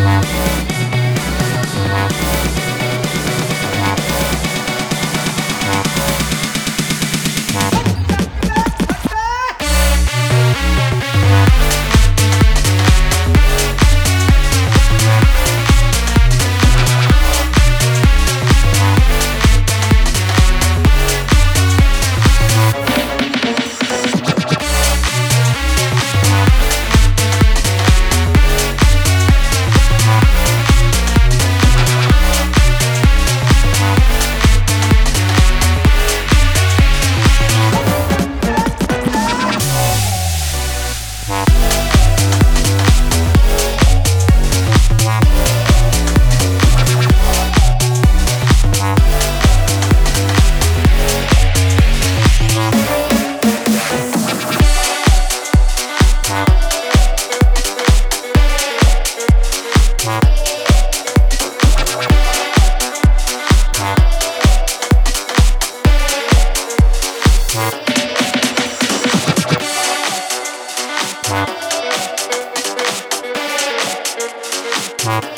Thank Bye.